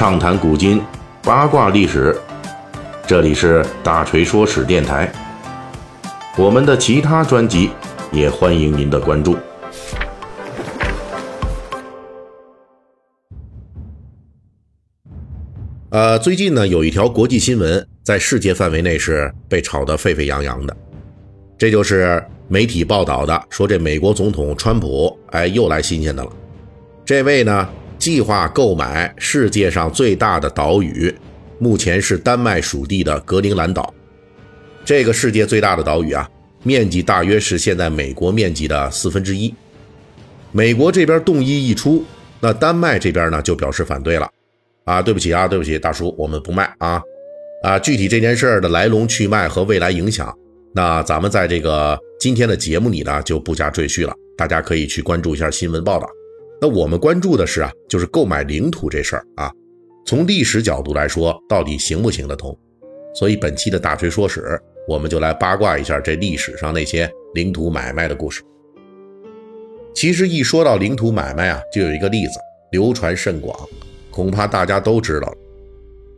畅谈古今，八卦历史。这里是大锤说史电台。我们的其他专辑也欢迎您的关注。呃，最近呢，有一条国际新闻在世界范围内是被炒得沸沸扬扬的，这就是媒体报道的，说这美国总统川普，哎，又来新鲜的了。这位呢，计划购买世界上最大的岛屿，目前是丹麦属地的格陵兰岛。这个世界最大的岛屿啊，面积大约是现在美国面积的四分之一。美国这边动议一出，那丹麦这边呢就表示反对了。啊，对不起啊，对不起，大叔，我们不卖啊！啊，具体这件事儿的来龙去脉和未来影响，那咱们在这个今天的节目里呢就不加赘叙了，大家可以去关注一下新闻报道。那我们关注的是啊，就是购买领土这事儿啊，从历史角度来说，到底行不行得通？所以本期的大锤说史，我们就来八卦一下这历史上那些领土买卖的故事。其实一说到领土买卖啊，就有一个例子流传甚广。恐怕大家都知道，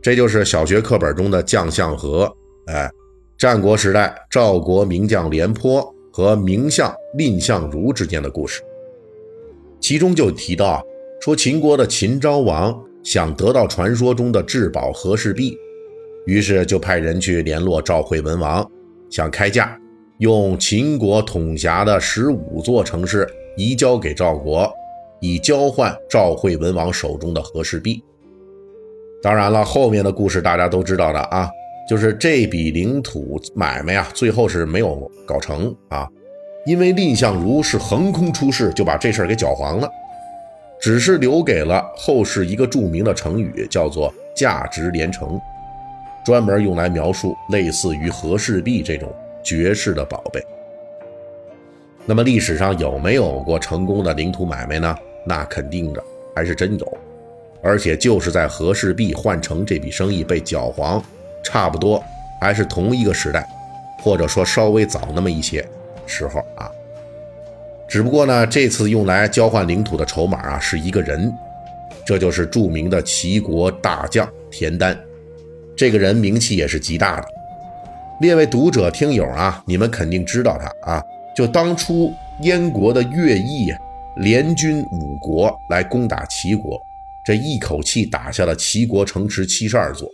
这就是小学课本中的将相和。哎，战国时代赵国名将廉颇和名相蔺相如之间的故事。其中就提到说，秦国的秦昭王想得到传说中的至宝和氏璧，于是就派人去联络赵惠文王，想开价，用秦国统辖的十五座城市移交给赵国。以交换赵惠文王手中的和氏璧。当然了，后面的故事大家都知道的啊，就是这笔领土买卖啊，最后是没有搞成啊，因为蔺相如是横空出世，就把这事儿给搅黄了，只是留给了后世一个著名的成语，叫做“价值连城”，专门用来描述类似于和氏璧这种绝世的宝贝。那么历史上有没有过成功的领土买卖呢？那肯定的，还是真有，而且就是在和氏璧换成这笔生意被搅黄，差不多还是同一个时代，或者说稍微早那么一些时候啊。只不过呢，这次用来交换领土的筹码啊，是一个人，这就是著名的齐国大将田丹。这个人名气也是极大的，列位读者听友啊，你们肯定知道他啊，就当初燕国的乐毅。联军五国来攻打齐国，这一口气打下了齐国城池七十二座，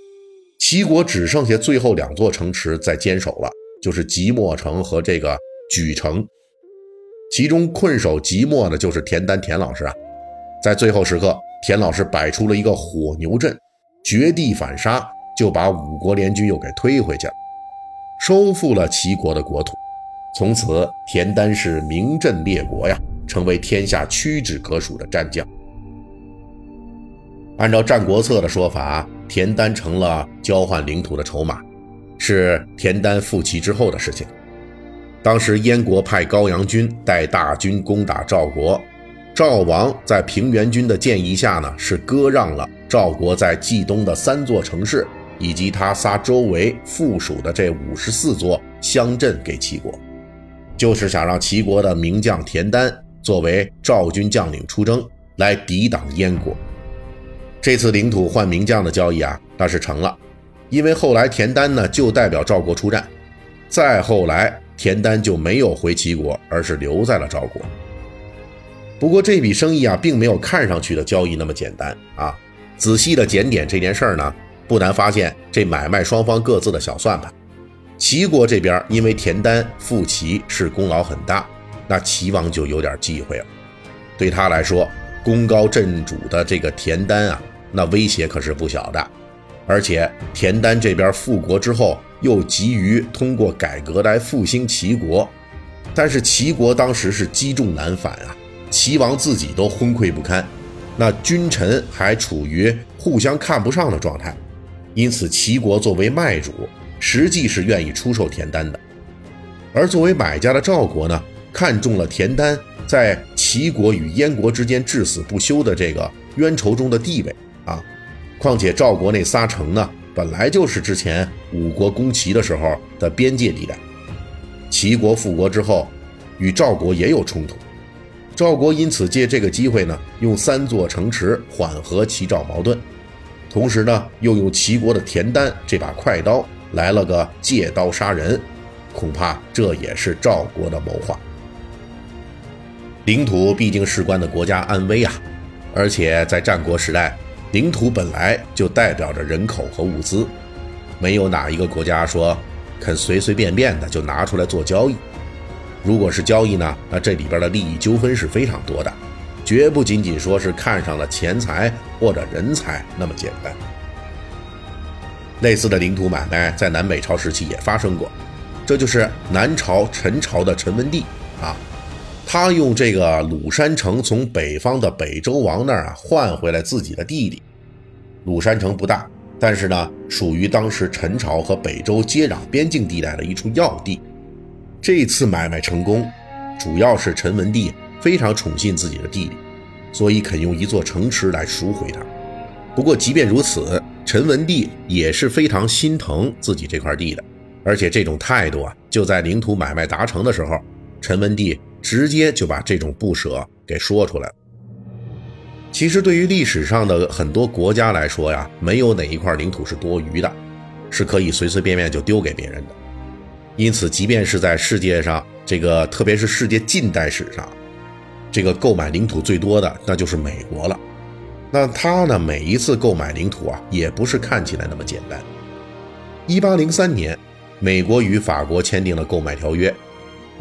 齐国只剩下最后两座城池在坚守了，就是即墨城和这个举城。其中困守即墨的就是田丹田老师啊，在最后时刻，田老师摆出了一个火牛阵，绝地反杀，就把五国联军又给推回去了，收复了齐国的国土。从此，田丹是名震列国呀。成为天下屈指可数的战将。按照《战国策》的说法，田丹成了交换领土的筹码，是田丹复齐之后的事情。当时燕国派高阳军带大军攻打赵国，赵王在平原君的建议下呢，是割让了赵国在冀东的三座城市，以及他仨周围附属的这五十四座乡镇给齐国，就是想让齐国的名将田丹。作为赵军将领出征来抵挡燕国，这次领土换名将的交易啊，那是成了。因为后来田丹呢就代表赵国出战，再后来田丹就没有回齐国，而是留在了赵国。不过这笔生意啊，并没有看上去的交易那么简单啊。仔细的检点这件事儿呢，不难发现这买卖双方各自的小算盘。齐国这边因为田丹复齐是功劳很大。那齐王就有点忌讳了，对他来说，功高震主的这个田丹啊，那威胁可是不小的。而且田丹这边复国之后，又急于通过改革来复兴齐国，但是齐国当时是积重难返啊，齐王自己都昏聩不堪，那君臣还处于互相看不上的状态，因此齐国作为卖主，实际是愿意出售田丹的，而作为买家的赵国呢？看中了田丹在齐国与燕国之间至死不休的这个冤仇中的地位啊，况且赵国那仨城呢，本来就是之前五国攻齐的时候的边界地带，齐国复国之后与赵国也有冲突，赵国因此借这个机会呢，用三座城池缓和齐赵矛盾，同时呢又用齐国的田丹这把快刀来了个借刀杀人，恐怕这也是赵国的谋划。领土毕竟事关的国家安危啊，而且在战国时代，领土本来就代表着人口和物资，没有哪一个国家说肯随随便便的就拿出来做交易。如果是交易呢，那这里边的利益纠纷是非常多的，绝不仅仅说是看上了钱财或者人才那么简单。类似的领土买卖在南北朝时期也发生过，这就是南朝陈朝的陈文帝啊。他用这个鲁山城从北方的北周王那儿啊换回来自己的弟弟。鲁山城不大，但是呢，属于当时陈朝和北周接壤边境地带的一处要地。这次买卖成功，主要是陈文帝非常宠信自己的弟弟，所以肯用一座城池来赎回他。不过，即便如此，陈文帝也是非常心疼自己这块地的，而且这种态度啊，就在领土买卖达成的时候，陈文帝。直接就把这种不舍给说出来。其实，对于历史上的很多国家来说呀，没有哪一块领土是多余的，是可以随随便便就丢给别人的。因此，即便是在世界上这个，特别是世界近代史上，这个购买领土最多的那就是美国了。那他呢，每一次购买领土啊，也不是看起来那么简单。一八零三年，美国与法国签订了购买条约。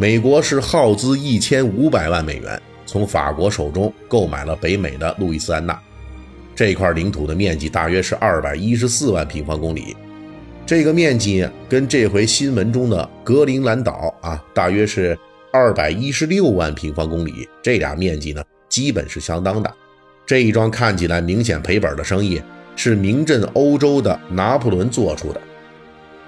美国是耗资一千五百万美元，从法国手中购买了北美的路易斯安那这块领土的面积大约是二百一十四万平方公里。这个面积跟这回新闻中的格陵兰岛啊，大约是二百一十六万平方公里，这俩面积呢基本是相当的。这一桩看起来明显赔本的生意，是名震欧洲的拿破仑做出的。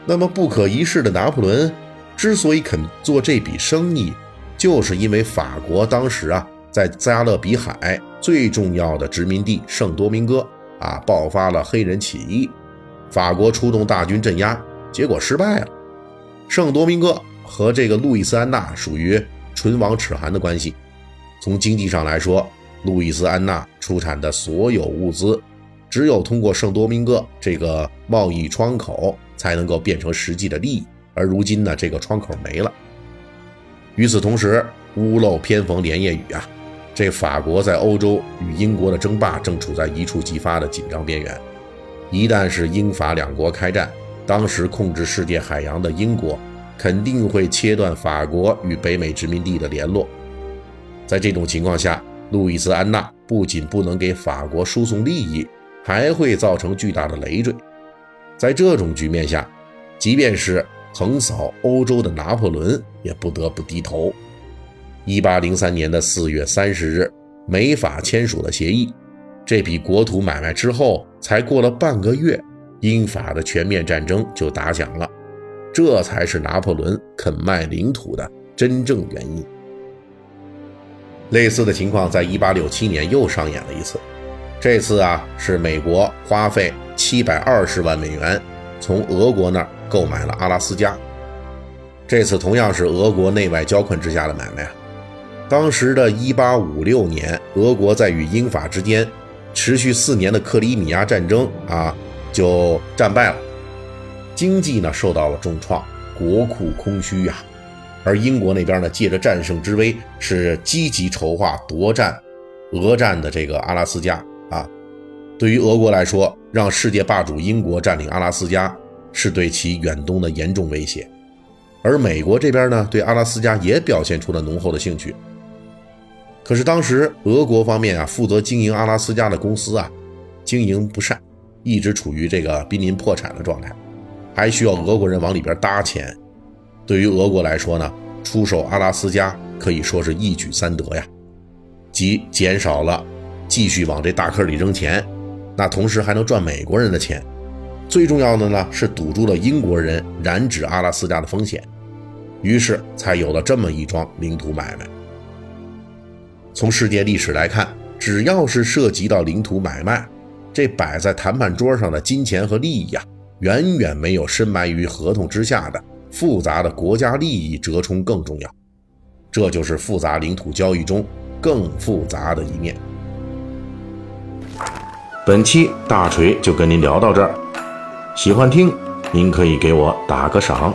那么不可一世的拿破仑。之所以肯做这笔生意，就是因为法国当时啊，在加勒比海最重要的殖民地圣多明哥啊，爆发了黑人起义，法国出动大军镇压，结果失败了。圣多明哥和这个路易斯安那属于唇亡齿寒的关系。从经济上来说，路易斯安那出产的所有物资，只有通过圣多明哥这个贸易窗口，才能够变成实际的利益。而如今呢，这个窗口没了。与此同时，屋漏偏逢连夜雨啊，这法国在欧洲与英国的争霸正处在一触即发的紧张边缘。一旦是英法两国开战，当时控制世界海洋的英国肯定会切断法国与北美殖民地的联络。在这种情况下，路易斯安那不仅不能给法国输送利益，还会造成巨大的累赘。在这种局面下，即便是横扫欧洲的拿破仑也不得不低头。一八零三年的四月三十日，美法签署了协议。这笔国土买卖之后，才过了半个月，英法的全面战争就打响了。这才是拿破仑肯卖领土的真正原因。类似的情况在一八六七年又上演了一次。这次啊，是美国花费七百二十万美元从俄国那儿。购买了阿拉斯加，这次同样是俄国内外交困之下的买卖啊。当时的一八五六年，俄国在与英法之间持续四年的克里米亚战争啊，就战败了，经济呢受到了重创，国库空虚呀。而英国那边呢，借着战胜之威，是积极筹划夺占俄占的这个阿拉斯加啊。对于俄国来说，让世界霸主英国占领阿拉斯加。是对其远东的严重威胁，而美国这边呢，对阿拉斯加也表现出了浓厚的兴趣。可是当时俄国方面啊，负责经营阿拉斯加的公司啊，经营不善，一直处于这个濒临破产的状态，还需要俄国人往里边搭钱。对于俄国来说呢，出售阿拉斯加可以说是一举三得呀，即减少了继续往这大坑里扔钱，那同时还能赚美国人的钱。最重要的呢是堵住了英国人染指阿拉斯加的风险，于是才有了这么一桩领土买卖。从世界历史来看，只要是涉及到领土买卖，这摆在谈判桌上的金钱和利益啊，远远没有深埋于合同之下的复杂的国家利益折冲更重要。这就是复杂领土交易中更复杂的一面。本期大锤就跟您聊到这儿，喜欢听您可以给我打个赏。